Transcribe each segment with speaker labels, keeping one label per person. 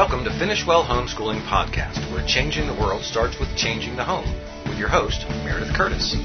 Speaker 1: Welcome to Finish Well Homeschooling Podcast, where changing the world starts with changing the home, with your host, Meredith Curtis.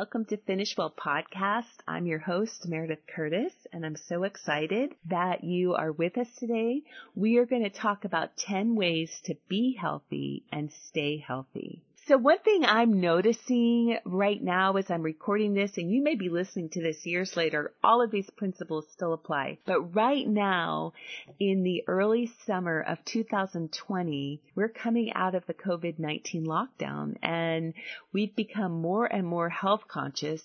Speaker 2: Welcome to Finish Well Podcast. I'm your host, Meredith Curtis, and I'm so excited that you are with us today. We are going to talk about 10 ways to be healthy and stay healthy. So one thing I'm noticing right now as I'm recording this, and you may be listening to this years later, all of these principles still apply. But right now, in the early summer of 2020, we're coming out of the COVID-19 lockdown and we've become more and more health conscious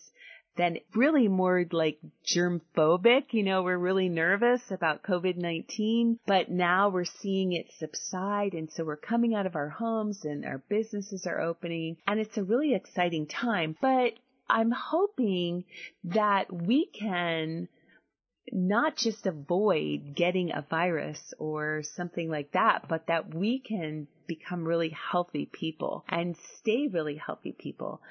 Speaker 2: then really more like germ phobic. You know, we're really nervous about COVID-19, but now we're seeing it subside. And so we're coming out of our homes and our businesses are opening and it's a really exciting time, but I'm hoping that we can not just avoid getting a virus or something like that, but that we can become really healthy people and stay really healthy people.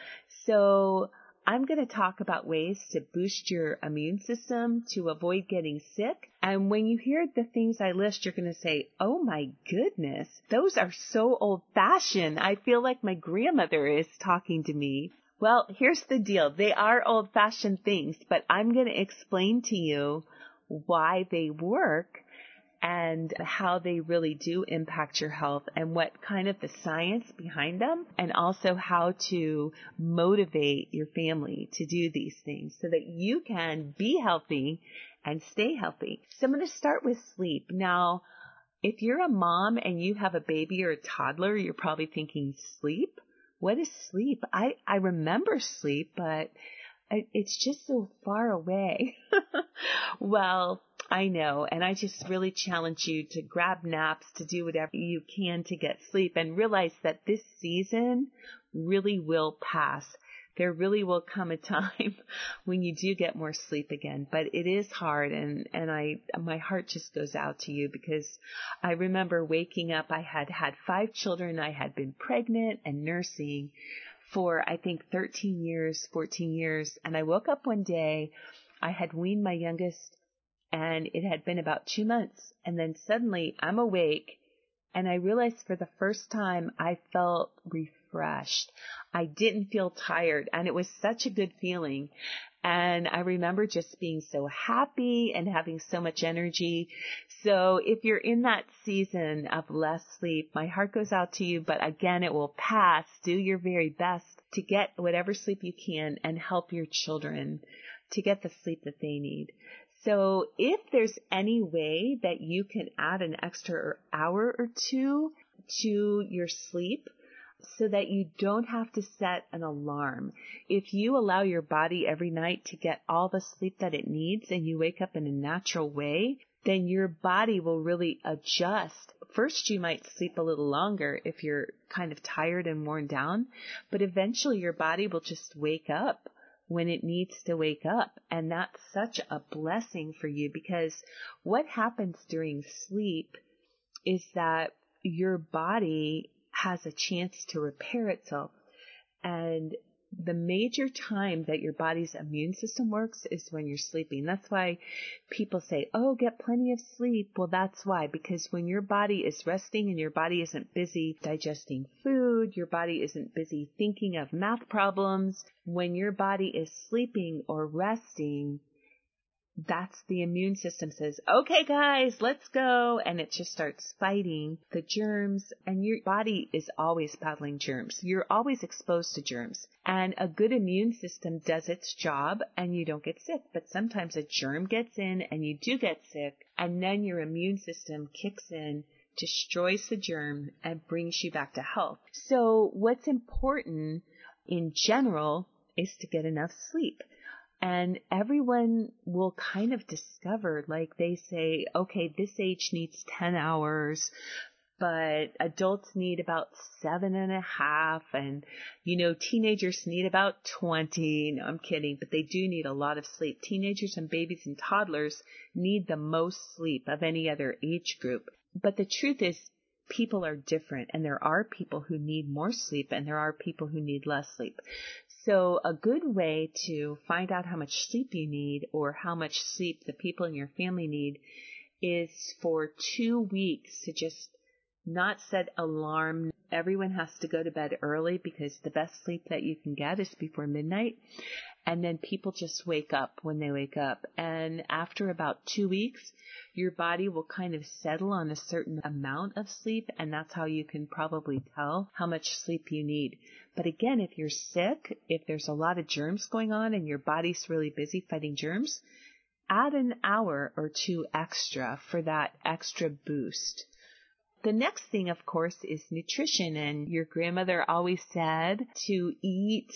Speaker 2: So I'm going to talk about ways to boost your immune system to avoid getting sick. And when you hear the things I list, you're going to say, Oh my goodness, those are so old fashioned. I feel like my grandmother is talking to me. Well, here's the deal. They are old fashioned things, but I'm going to explain to you why they work and how they really do impact your health and what kind of the science behind them and also how to motivate your family to do these things so that you can be healthy and stay healthy. So I'm going to start with sleep. Now, if you're a mom and you have a baby or a toddler, you're probably thinking sleep? What is sleep? I, I remember sleep, but it's just so far away. well, I know, and I just really challenge you to grab naps, to do whatever you can to get sleep and realize that this season really will pass. There really will come a time when you do get more sleep again, but it is hard and, and I, my heart just goes out to you because I remember waking up, I had had five children, I had been pregnant and nursing for I think 13 years, 14 years, and I woke up one day, I had weaned my youngest and it had been about two months. And then suddenly I'm awake and I realized for the first time I felt refreshed. I didn't feel tired and it was such a good feeling. And I remember just being so happy and having so much energy. So if you're in that season of less sleep, my heart goes out to you, but again, it will pass. Do your very best to get whatever sleep you can and help your children to get the sleep that they need. So if there's any way that you can add an extra hour or two to your sleep, so that you don't have to set an alarm. If you allow your body every night to get all the sleep that it needs and you wake up in a natural way, then your body will really adjust. First, you might sleep a little longer if you're kind of tired and worn down, but eventually your body will just wake up when it needs to wake up. And that's such a blessing for you because what happens during sleep is that your body has a chance to repair itself. And the major time that your body's immune system works is when you're sleeping. That's why people say, oh, get plenty of sleep. Well, that's why, because when your body is resting and your body isn't busy digesting food, your body isn't busy thinking of math problems, when your body is sleeping or resting, that's the immune system says, okay guys, let's go. And it just starts fighting the germs and your body is always battling germs. You're always exposed to germs and a good immune system does its job and you don't get sick. But sometimes a germ gets in and you do get sick and then your immune system kicks in destroys the germ and brings you back to health. So what's important in general is to get enough sleep and everyone will kind of discover, like they say, okay, this age needs 10 hours, but adults need about seven and a half and, you know, teenagers need about 20. No, I'm kidding, but they do need a lot of sleep. Teenagers and babies and toddlers need the most sleep of any other age group. But the truth is, people are different and there are people who need more sleep and there are people who need less sleep. So a good way to find out how much sleep you need or how much sleep the people in your family need is for two weeks to just not set alarm. Everyone has to go to bed early because the best sleep that you can get is before midnight. And then people just wake up when they wake up. And after about two weeks, your body will kind of settle on a certain amount of sleep. And that's how you can probably tell how much sleep you need. But again, if you're sick, if there's a lot of germs going on and your body's really busy fighting germs, add an hour or two extra for that extra boost. The next thing, of course, is nutrition. And your grandmother always said to eat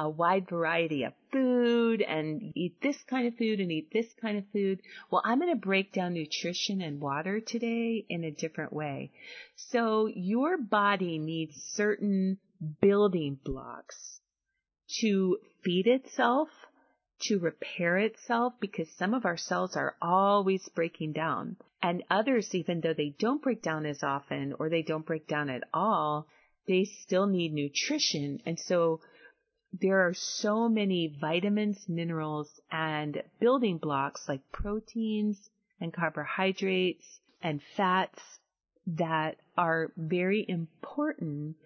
Speaker 2: a wide variety of food and eat this kind of food and eat this kind of food. Well, I'm going to break down nutrition and water today in a different way. So your body needs certain building blocks to feed itself, to repair itself, because some of our cells are always breaking down. And others, even though they don't break down as often or they don't break down at all, they still need nutrition. And so there are so many vitamins, minerals, and building blocks like proteins and carbohydrates and fats that are very important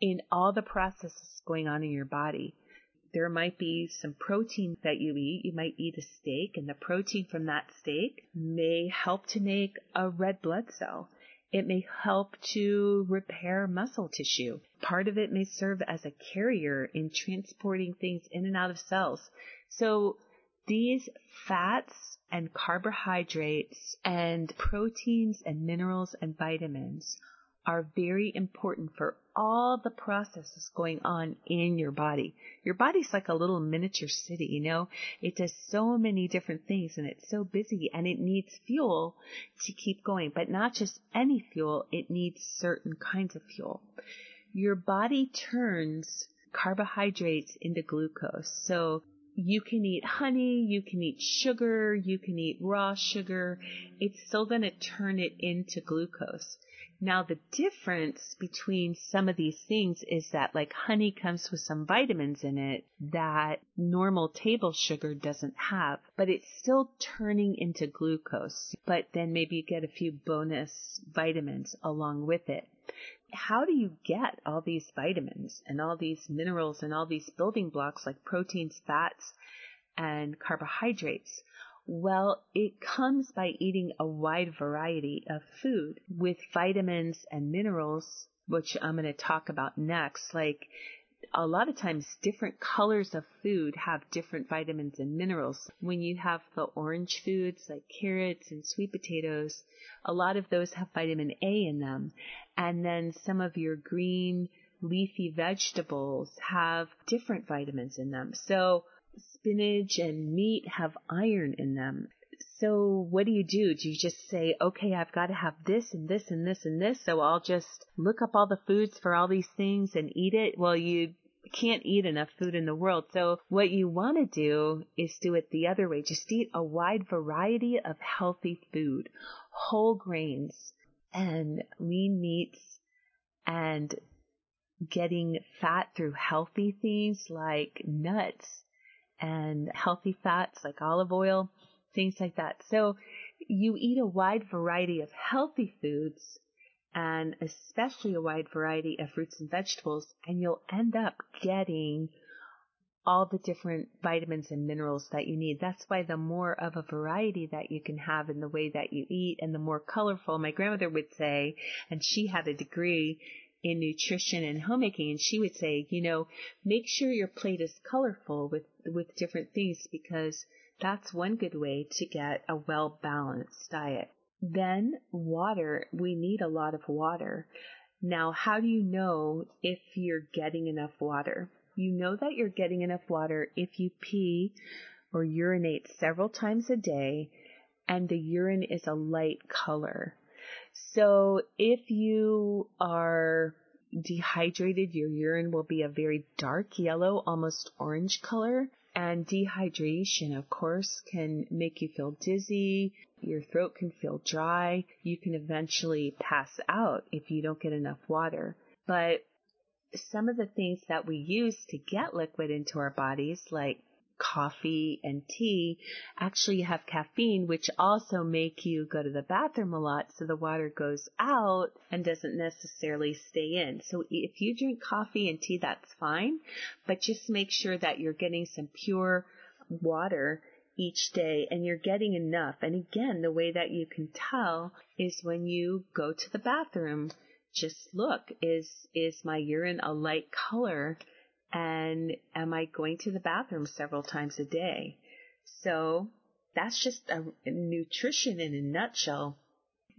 Speaker 2: in all the processes going on in your body. There might be some protein that you eat. You might eat a steak, and the protein from that steak may help to make a red blood cell. It may help to repair muscle tissue. Part of it may serve as a carrier in transporting things in and out of cells. So these fats and carbohydrates and proteins and minerals and vitamins are very important for all the processes going on in your body. Your body's like a little miniature city, you know? It does so many different things and it's so busy and it needs fuel to keep going, but not just any fuel, it needs certain kinds of fuel. Your body turns carbohydrates into glucose. So you can eat honey, you can eat sugar, you can eat raw sugar. It's still going to turn it into glucose. Now the difference between some of these things is that like honey comes with some vitamins in it that normal table sugar doesn't have, but it's still turning into glucose, but then maybe you get a few bonus vitamins along with it. How do you get all these vitamins and all these minerals and all these building blocks like proteins, fats, and carbohydrates? Well, it comes by eating a wide variety of food with vitamins and minerals, which I'm going to talk about next. Like a lot of times different colors of food have different vitamins and minerals. When you have the orange foods like carrots and sweet potatoes, a lot of those have vitamin A in them. And then some of your green leafy vegetables have different vitamins in them. So spinach and meat have iron in them. So what do you do? Do you just say, okay, I've got to have this and this and this and this, so I'll just look up all the foods for all these things and eat it? Well, you can't eat enough food in the world. So what you want to do is do it the other way. Just eat a wide variety of healthy food, whole grains and lean meats and getting fat through healthy things like nuts and healthy fats like olive oil, things like that. So you eat a wide variety of healthy foods and especially a wide variety of fruits and vegetables and you'll end up getting all the different vitamins and minerals that you need. That's why the more of a variety that you can have in the way that you eat and the more colorful, my grandmother would say, and she had a degree in nutrition and homemaking and she would say, you know, make sure your plate is colorful with, with different things because that's one good way to get a well balanced diet. Then water, we need a lot of water. Now, how do you know if you're getting enough water? You know that you're getting enough water if you pee or urinate several times a day and the urine is a light color. So if you are dehydrated, your urine will be a very dark yellow, almost orange color. And dehydration, of course, can make you feel dizzy. Your throat can feel dry. You can eventually pass out if you don't get enough water. But some of the things that we use to get liquid into our bodies, like coffee and tea actually have caffeine, which also make you go to the bathroom a lot so the water goes out and doesn't necessarily stay in. So if you drink coffee and tea, that's fine, but just make sure that you're getting some pure water each day and you're getting enough. And again, the way that you can tell is when you go to the bathroom, just look, is, is my urine a light color? And am I going to the bathroom several times a day? So that's just a, nutrition in a nutshell.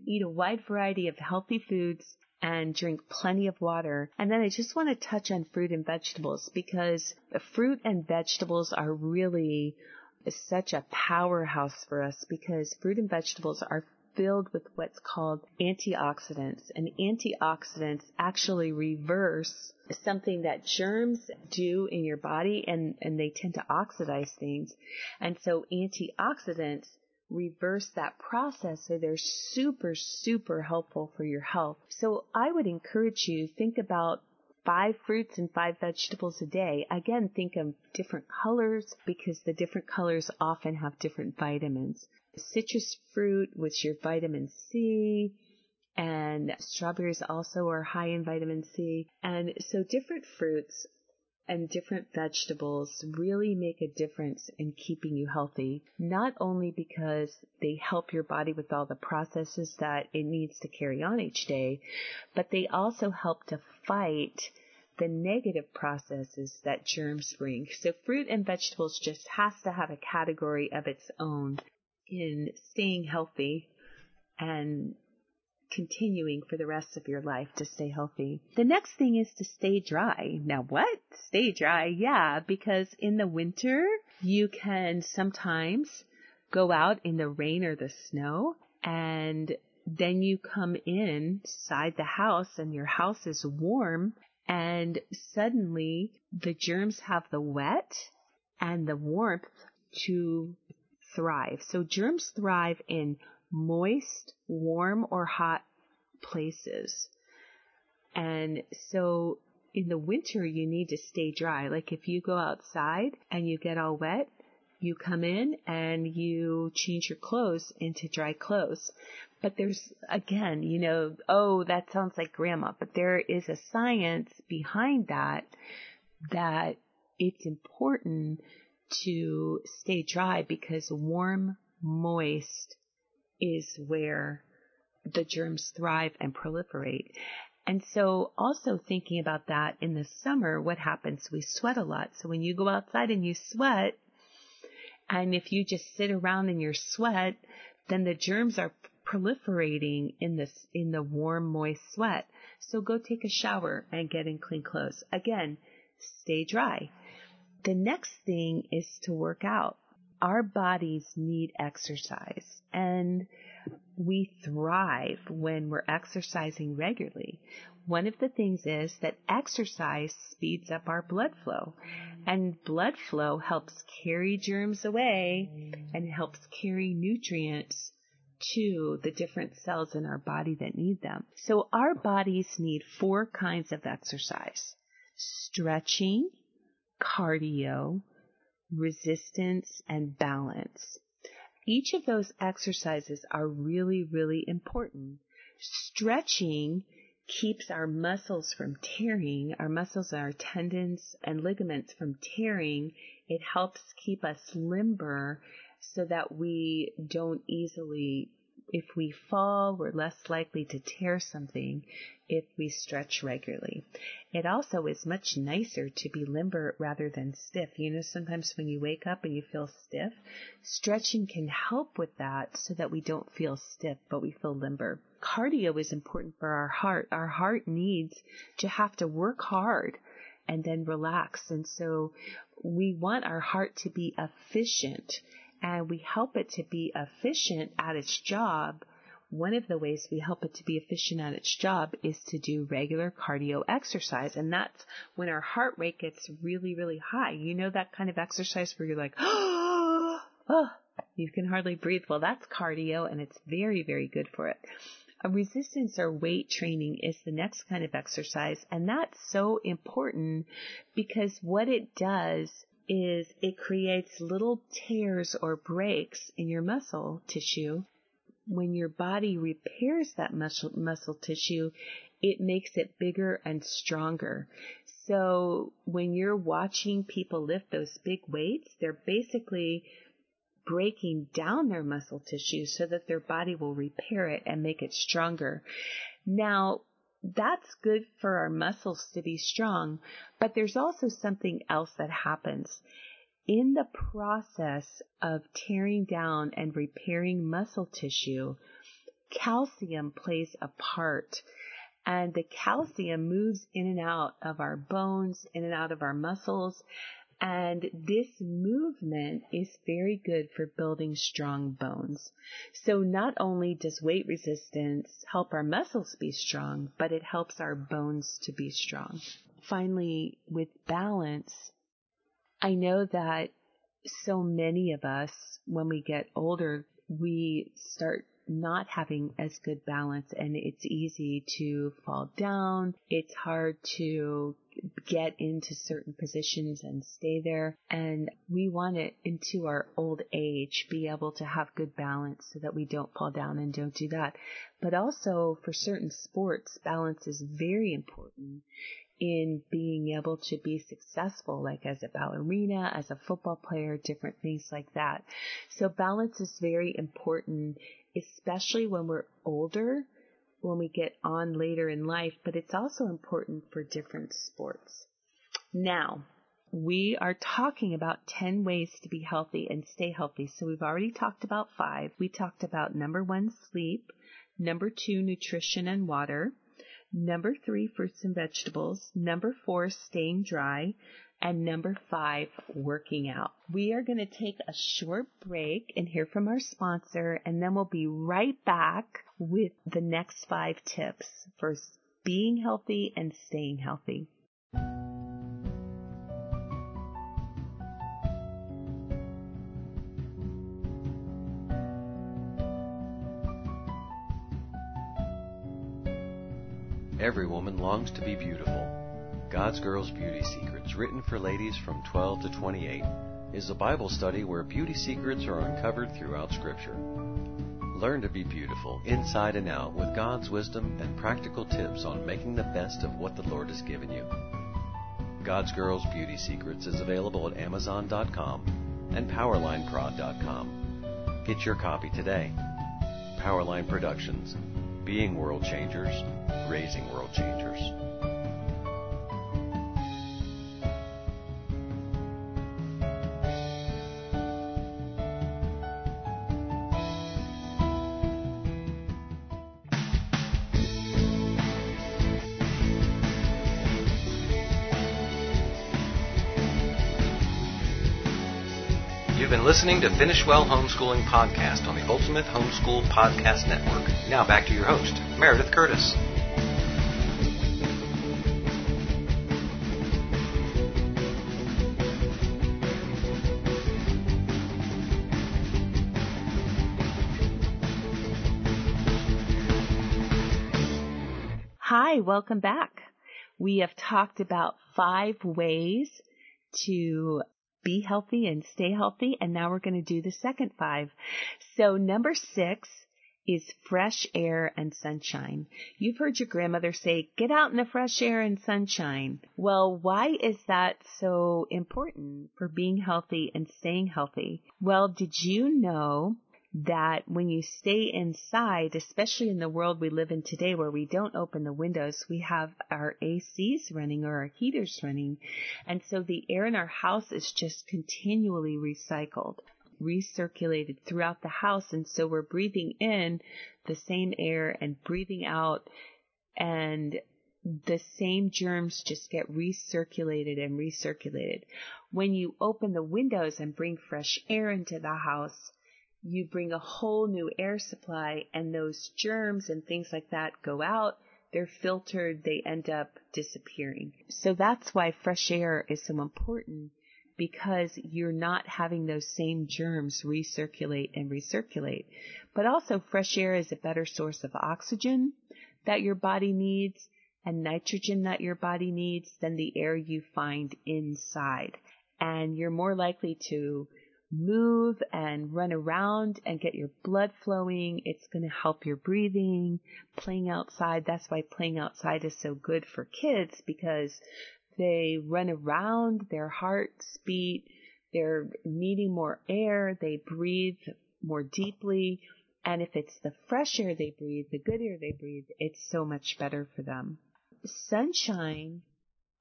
Speaker 2: Eat a wide variety of healthy foods and drink plenty of water. And then I just want to touch on fruit and vegetables because the fruit and vegetables are really such a powerhouse for us because fruit and vegetables are filled with what's called antioxidants. And antioxidants actually reverse something that germs do in your body and, and they tend to oxidize things. And so antioxidants reverse that process so they're super, super helpful for your health. So I would encourage you think about five fruits and five vegetables a day. Again, think of different colors because the different colors often have different vitamins citrus fruit with your vitamin C, and strawberries also are high in vitamin C. And so different fruits and different vegetables really make a difference in keeping you healthy, not only because they help your body with all the processes that it needs to carry on each day, but they also help to fight the negative processes that germs bring. So fruit and vegetables just has to have a category of its own in staying healthy and continuing for the rest of your life to stay healthy. The next thing is to stay dry. Now what? Stay dry? Yeah, because in the winter you can sometimes go out in the rain or the snow and then you come inside the house and your house is warm and suddenly the germs have the wet and the warmth to thrive. So germs thrive in moist, warm, or hot places. And so in the winter, you need to stay dry. Like if you go outside and you get all wet, you come in and you change your clothes into dry clothes. But there's, again, you know, oh, that sounds like grandma, but there is a science behind that, that it's important to stay dry because warm, moist is where the germs thrive and proliferate. And so also thinking about that in the summer, what happens? We sweat a lot. So when you go outside and you sweat, and if you just sit around in your sweat, then the germs are proliferating in this, in the warm, moist sweat. So go take a shower and get in clean clothes. Again, stay dry. The next thing is to work out. Our bodies need exercise and we thrive when we're exercising regularly. One of the things is that exercise speeds up our blood flow and blood flow helps carry germs away and helps carry nutrients to the different cells in our body that need them. So our bodies need four kinds of exercise. Stretching, cardio, resistance, and balance. Each of those exercises are really, really important. Stretching keeps our muscles from tearing, our muscles, our tendons and ligaments from tearing. It helps keep us limber so that we don't easily if we fall, we're less likely to tear something if we stretch regularly. It also is much nicer to be limber rather than stiff. You know, sometimes when you wake up and you feel stiff, stretching can help with that so that we don't feel stiff, but we feel limber. Cardio is important for our heart. Our heart needs to have to work hard and then relax. And so we want our heart to be efficient and we help it to be efficient at its job one of the ways we help it to be efficient at its job is to do regular cardio exercise. And that's when our heart rate gets really, really high. You know that kind of exercise where you're like, oh, oh, you can hardly breathe. Well, that's cardio and it's very, very good for it. A resistance or weight training is the next kind of exercise. And that's so important because what it does is it creates little tears or breaks in your muscle tissue when your body repairs that muscle, muscle tissue, it makes it bigger and stronger. So when you're watching people lift those big weights, they're basically breaking down their muscle tissue so that their body will repair it and make it stronger. Now, that's good for our muscles to be strong, but there's also something else that happens in the process of tearing down and repairing muscle tissue, calcium plays a part. And the calcium moves in and out of our bones, in and out of our muscles. And this movement is very good for building strong bones. So not only does weight resistance help our muscles be strong, but it helps our bones to be strong. Finally, with balance, I know that so many of us, when we get older, we start not having as good balance and it's easy to fall down. It's hard to get into certain positions and stay there. And we want it into our old age, be able to have good balance so that we don't fall down and don't do that. But also for certain sports, balance is very important in being able to be successful, like as a ballerina, as a football player, different things like that. So balance is very important, especially when we're older, when we get on later in life, but it's also important for different sports. Now, we are talking about 10 ways to be healthy and stay healthy. So we've already talked about five. We talked about number one, sleep. Number two, nutrition and water. Number three, fruits and vegetables. Number four, staying dry. And number five, working out. We are going to take a short break and hear from our sponsor, and then we'll be right back with the next five tips for being healthy and staying healthy.
Speaker 1: Every woman longs to be beautiful. God's Girls Beauty Secrets, written for ladies from 12 to 28, is a Bible study where beauty secrets are uncovered throughout Scripture. Learn to be beautiful inside and out with God's wisdom and practical tips on making the best of what the Lord has given you. God's Girls Beauty Secrets is available at Amazon.com and PowerlineProd.com. Get your copy today. Powerline Productions, being world changers raising world changers. Listening to Finish Well Homeschooling Podcast on the Ultimate Homeschool Podcast Network. Now back to your host, Meredith Curtis.
Speaker 2: Hi, welcome back. We have talked about five ways to be healthy and stay healthy, and now we're going to do the second five. So number six is fresh air and sunshine. You've heard your grandmother say, get out in the fresh air and sunshine. Well, why is that so important for being healthy and staying healthy? Well, did you know that when you stay inside, especially in the world we live in today where we don't open the windows, we have our ACs running or our heaters running. And so the air in our house is just continually recycled, recirculated throughout the house. And so we're breathing in the same air and breathing out and the same germs just get recirculated and recirculated. When you open the windows and bring fresh air into the house, you bring a whole new air supply and those germs and things like that go out. They're filtered, they end up disappearing. So that's why fresh air is so important because you're not having those same germs recirculate and recirculate. But also fresh air is a better source of oxygen that your body needs and nitrogen that your body needs than the air you find inside. And you're more likely to move and run around and get your blood flowing. It's going to help your breathing. Playing outside, that's why playing outside is so good for kids because they run around, their hearts beat, they're needing more air, they breathe more deeply. And if it's the fresh air they breathe, the good air they breathe, it's so much better for them. Sunshine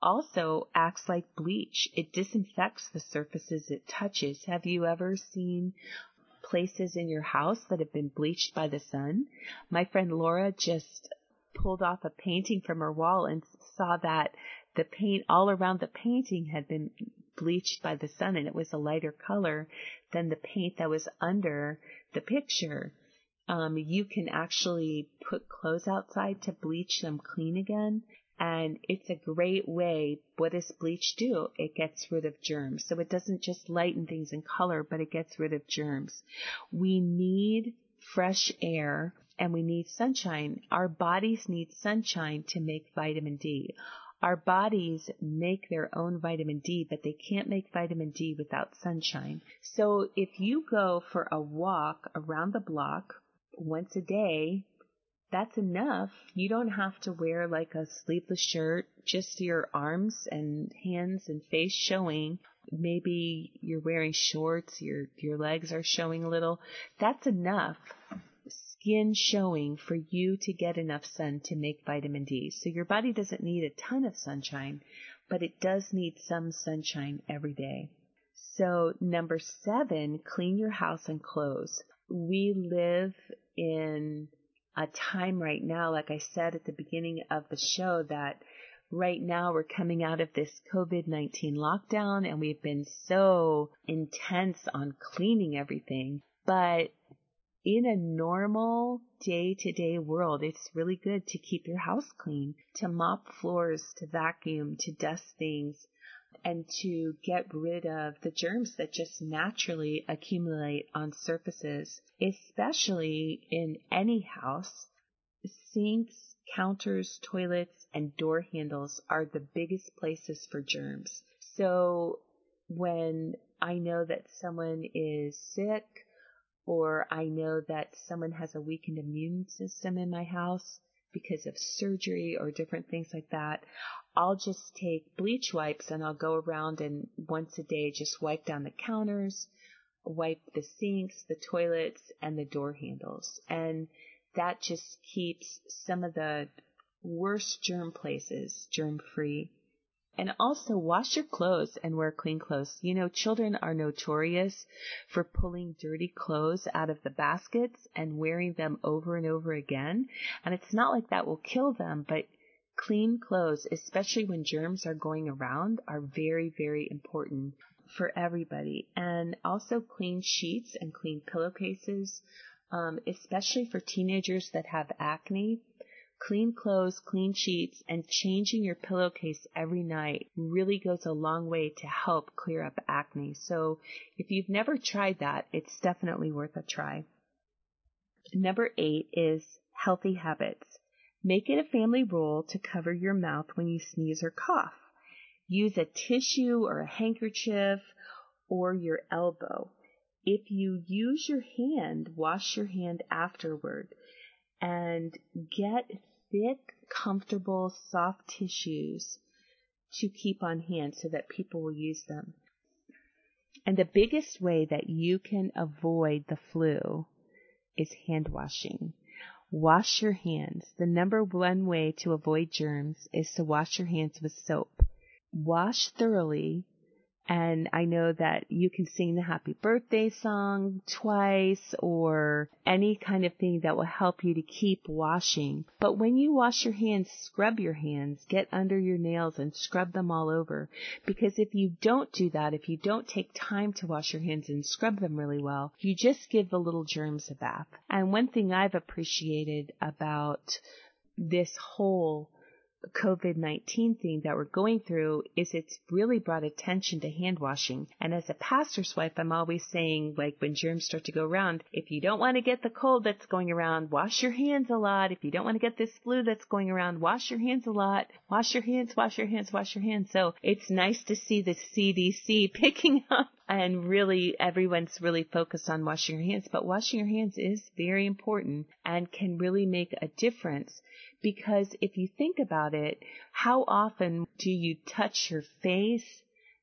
Speaker 2: also acts like bleach. It disinfects the surfaces it touches. Have you ever seen places in your house that have been bleached by the sun? My friend Laura just pulled off a painting from her wall and saw that the paint all around the painting had been bleached by the sun and it was a lighter color than the paint that was under the picture. Um, you can actually put clothes outside to bleach them clean again. And it's a great way. What does bleach do? It gets rid of germs. So it doesn't just lighten things in color, but it gets rid of germs. We need fresh air and we need sunshine. Our bodies need sunshine to make vitamin D. Our bodies make their own vitamin D, but they can't make vitamin D without sunshine. So if you go for a walk around the block once a day, that's enough. You don't have to wear like a sleeveless shirt, just your arms and hands and face showing. Maybe you're wearing shorts, your your legs are showing a little. That's enough skin showing for you to get enough sun to make vitamin D. So your body doesn't need a ton of sunshine, but it does need some sunshine every day. So number seven, clean your house and clothes. We live in a time right now, like I said at the beginning of the show, that right now we're coming out of this COVID-19 lockdown and we've been so intense on cleaning everything. But in a normal day to day world, it's really good to keep your house clean, to mop floors, to vacuum, to dust things, and to get rid of the germs that just naturally accumulate on surfaces, especially in any house. Sinks, counters, toilets, and door handles are the biggest places for germs. So when I know that someone is sick or I know that someone has a weakened immune system in my house because of surgery or different things like that, I'll just take bleach wipes and I'll go around and once a day just wipe down the counters, wipe the sinks, the toilets, and the door handles. And that just keeps some of the worst germ places germ free. And also wash your clothes and wear clean clothes. You know, children are notorious for pulling dirty clothes out of the baskets and wearing them over and over again. And it's not like that will kill them, but clean clothes, especially when germs are going around, are very, very important for everybody. And also clean sheets and clean pillowcases, um, especially for teenagers that have acne. Clean clothes, clean sheets, and changing your pillowcase every night really goes a long way to help clear up acne. So if you've never tried that, it's definitely worth a try. Number eight is healthy habits. Make it a family rule to cover your mouth when you sneeze or cough. Use a tissue or a handkerchief or your elbow. If you use your hand, wash your hand afterward and get thick, comfortable, soft tissues to keep on hand so that people will use them. And the biggest way that you can avoid the flu is hand washing. Wash your hands. The number one way to avoid germs is to wash your hands with soap. Wash thoroughly And I know that you can sing the happy birthday song twice or any kind of thing that will help you to keep washing. But when you wash your hands, scrub your hands, get under your nails and scrub them all over. Because if you don't do that, if you don't take time to wash your hands and scrub them really well, you just give the little germs a bath. And one thing I've appreciated about this whole COVID-19 thing that we're going through is it's really brought attention to hand washing. And as a pastor's wife, I'm always saying, like when germs start to go around, if you don't want to get the cold that's going around, wash your hands a lot. If you don't want to get this flu that's going around, wash your hands a lot. Wash your hands, wash your hands, wash your hands. So it's nice to see the CDC picking up and really everyone's really focused on washing your hands, but washing your hands is very important and can really make a difference because if you think about it, how often do you touch your face?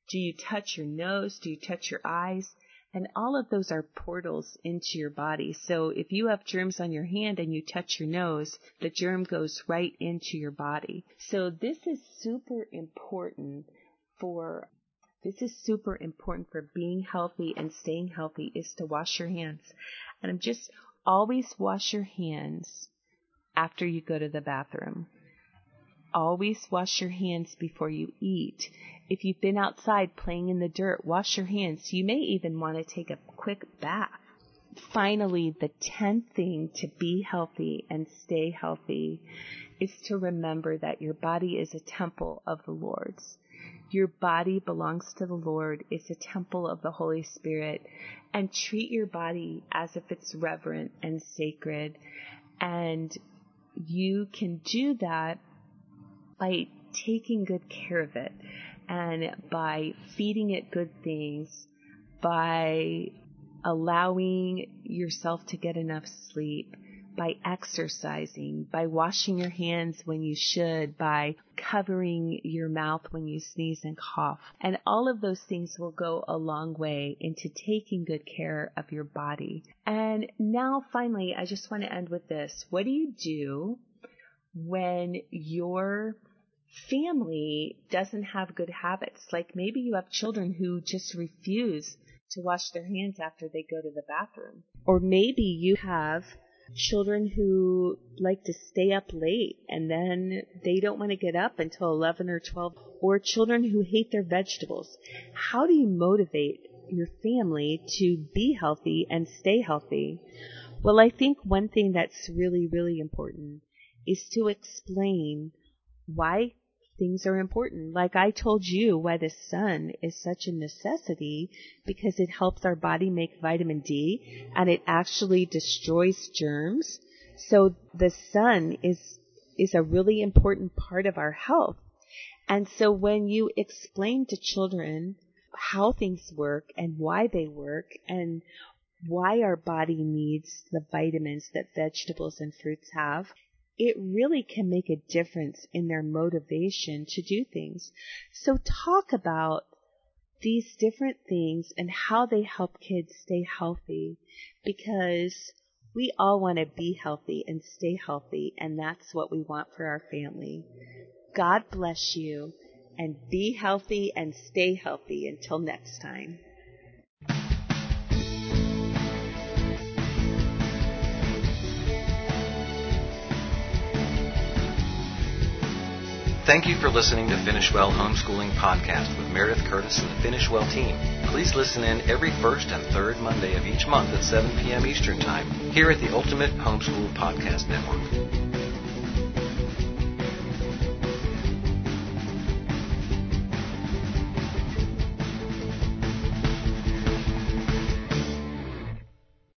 Speaker 2: Do you touch your nose? Do you touch your eyes? And all of those are portals into your body. So if you have germs on your hand and you touch your nose, the germ goes right into your body. So this is super important for this is super important for being healthy and staying healthy is to wash your hands. And I'm just always wash your hands after you go to the bathroom. Always wash your hands before you eat. If you've been outside playing in the dirt, wash your hands. You may even want to take a quick bath. Finally, the tenth thing to be healthy and stay healthy is to remember that your body is a temple of the Lord's. Your body belongs to the Lord. It's a temple of the Holy Spirit. And treat your body as if it's reverent and sacred. And you can do that by taking good care of it and by feeding it good things, by allowing yourself to get enough sleep, by exercising, by washing your hands when you should, by covering your mouth when you sneeze and cough. And all of those things will go a long way into taking good care of your body. And now finally, I just want to end with this. What do you do when your family doesn't have good habits? Like maybe you have children who just refuse to wash their hands after they go to the bathroom. Or maybe you have children who like to stay up late and then they don't want to get up until 11 or 12 or children who hate their vegetables. How do you motivate your family to be healthy and stay healthy? Well, I think one thing that's really, really important is to explain why things are important. Like I told you why the sun is such a necessity because it helps our body make vitamin D and it actually destroys germs. So the sun is, is a really important part of our health. And so when you explain to children how things work and why they work and why our body needs the vitamins that vegetables and fruits have, it really can make a difference in their motivation to do things. So talk about these different things and how they help kids stay healthy because we all want to be healthy and stay healthy and that's what we want for our family. God bless you and be healthy and stay healthy until next time.
Speaker 1: Thank you for listening to Finish Well Homeschooling Podcast with Meredith Curtis and the Finish Well team. Please listen in every first and third Monday of each month at 7 p.m. Eastern Time here at the Ultimate Homeschool Podcast Network.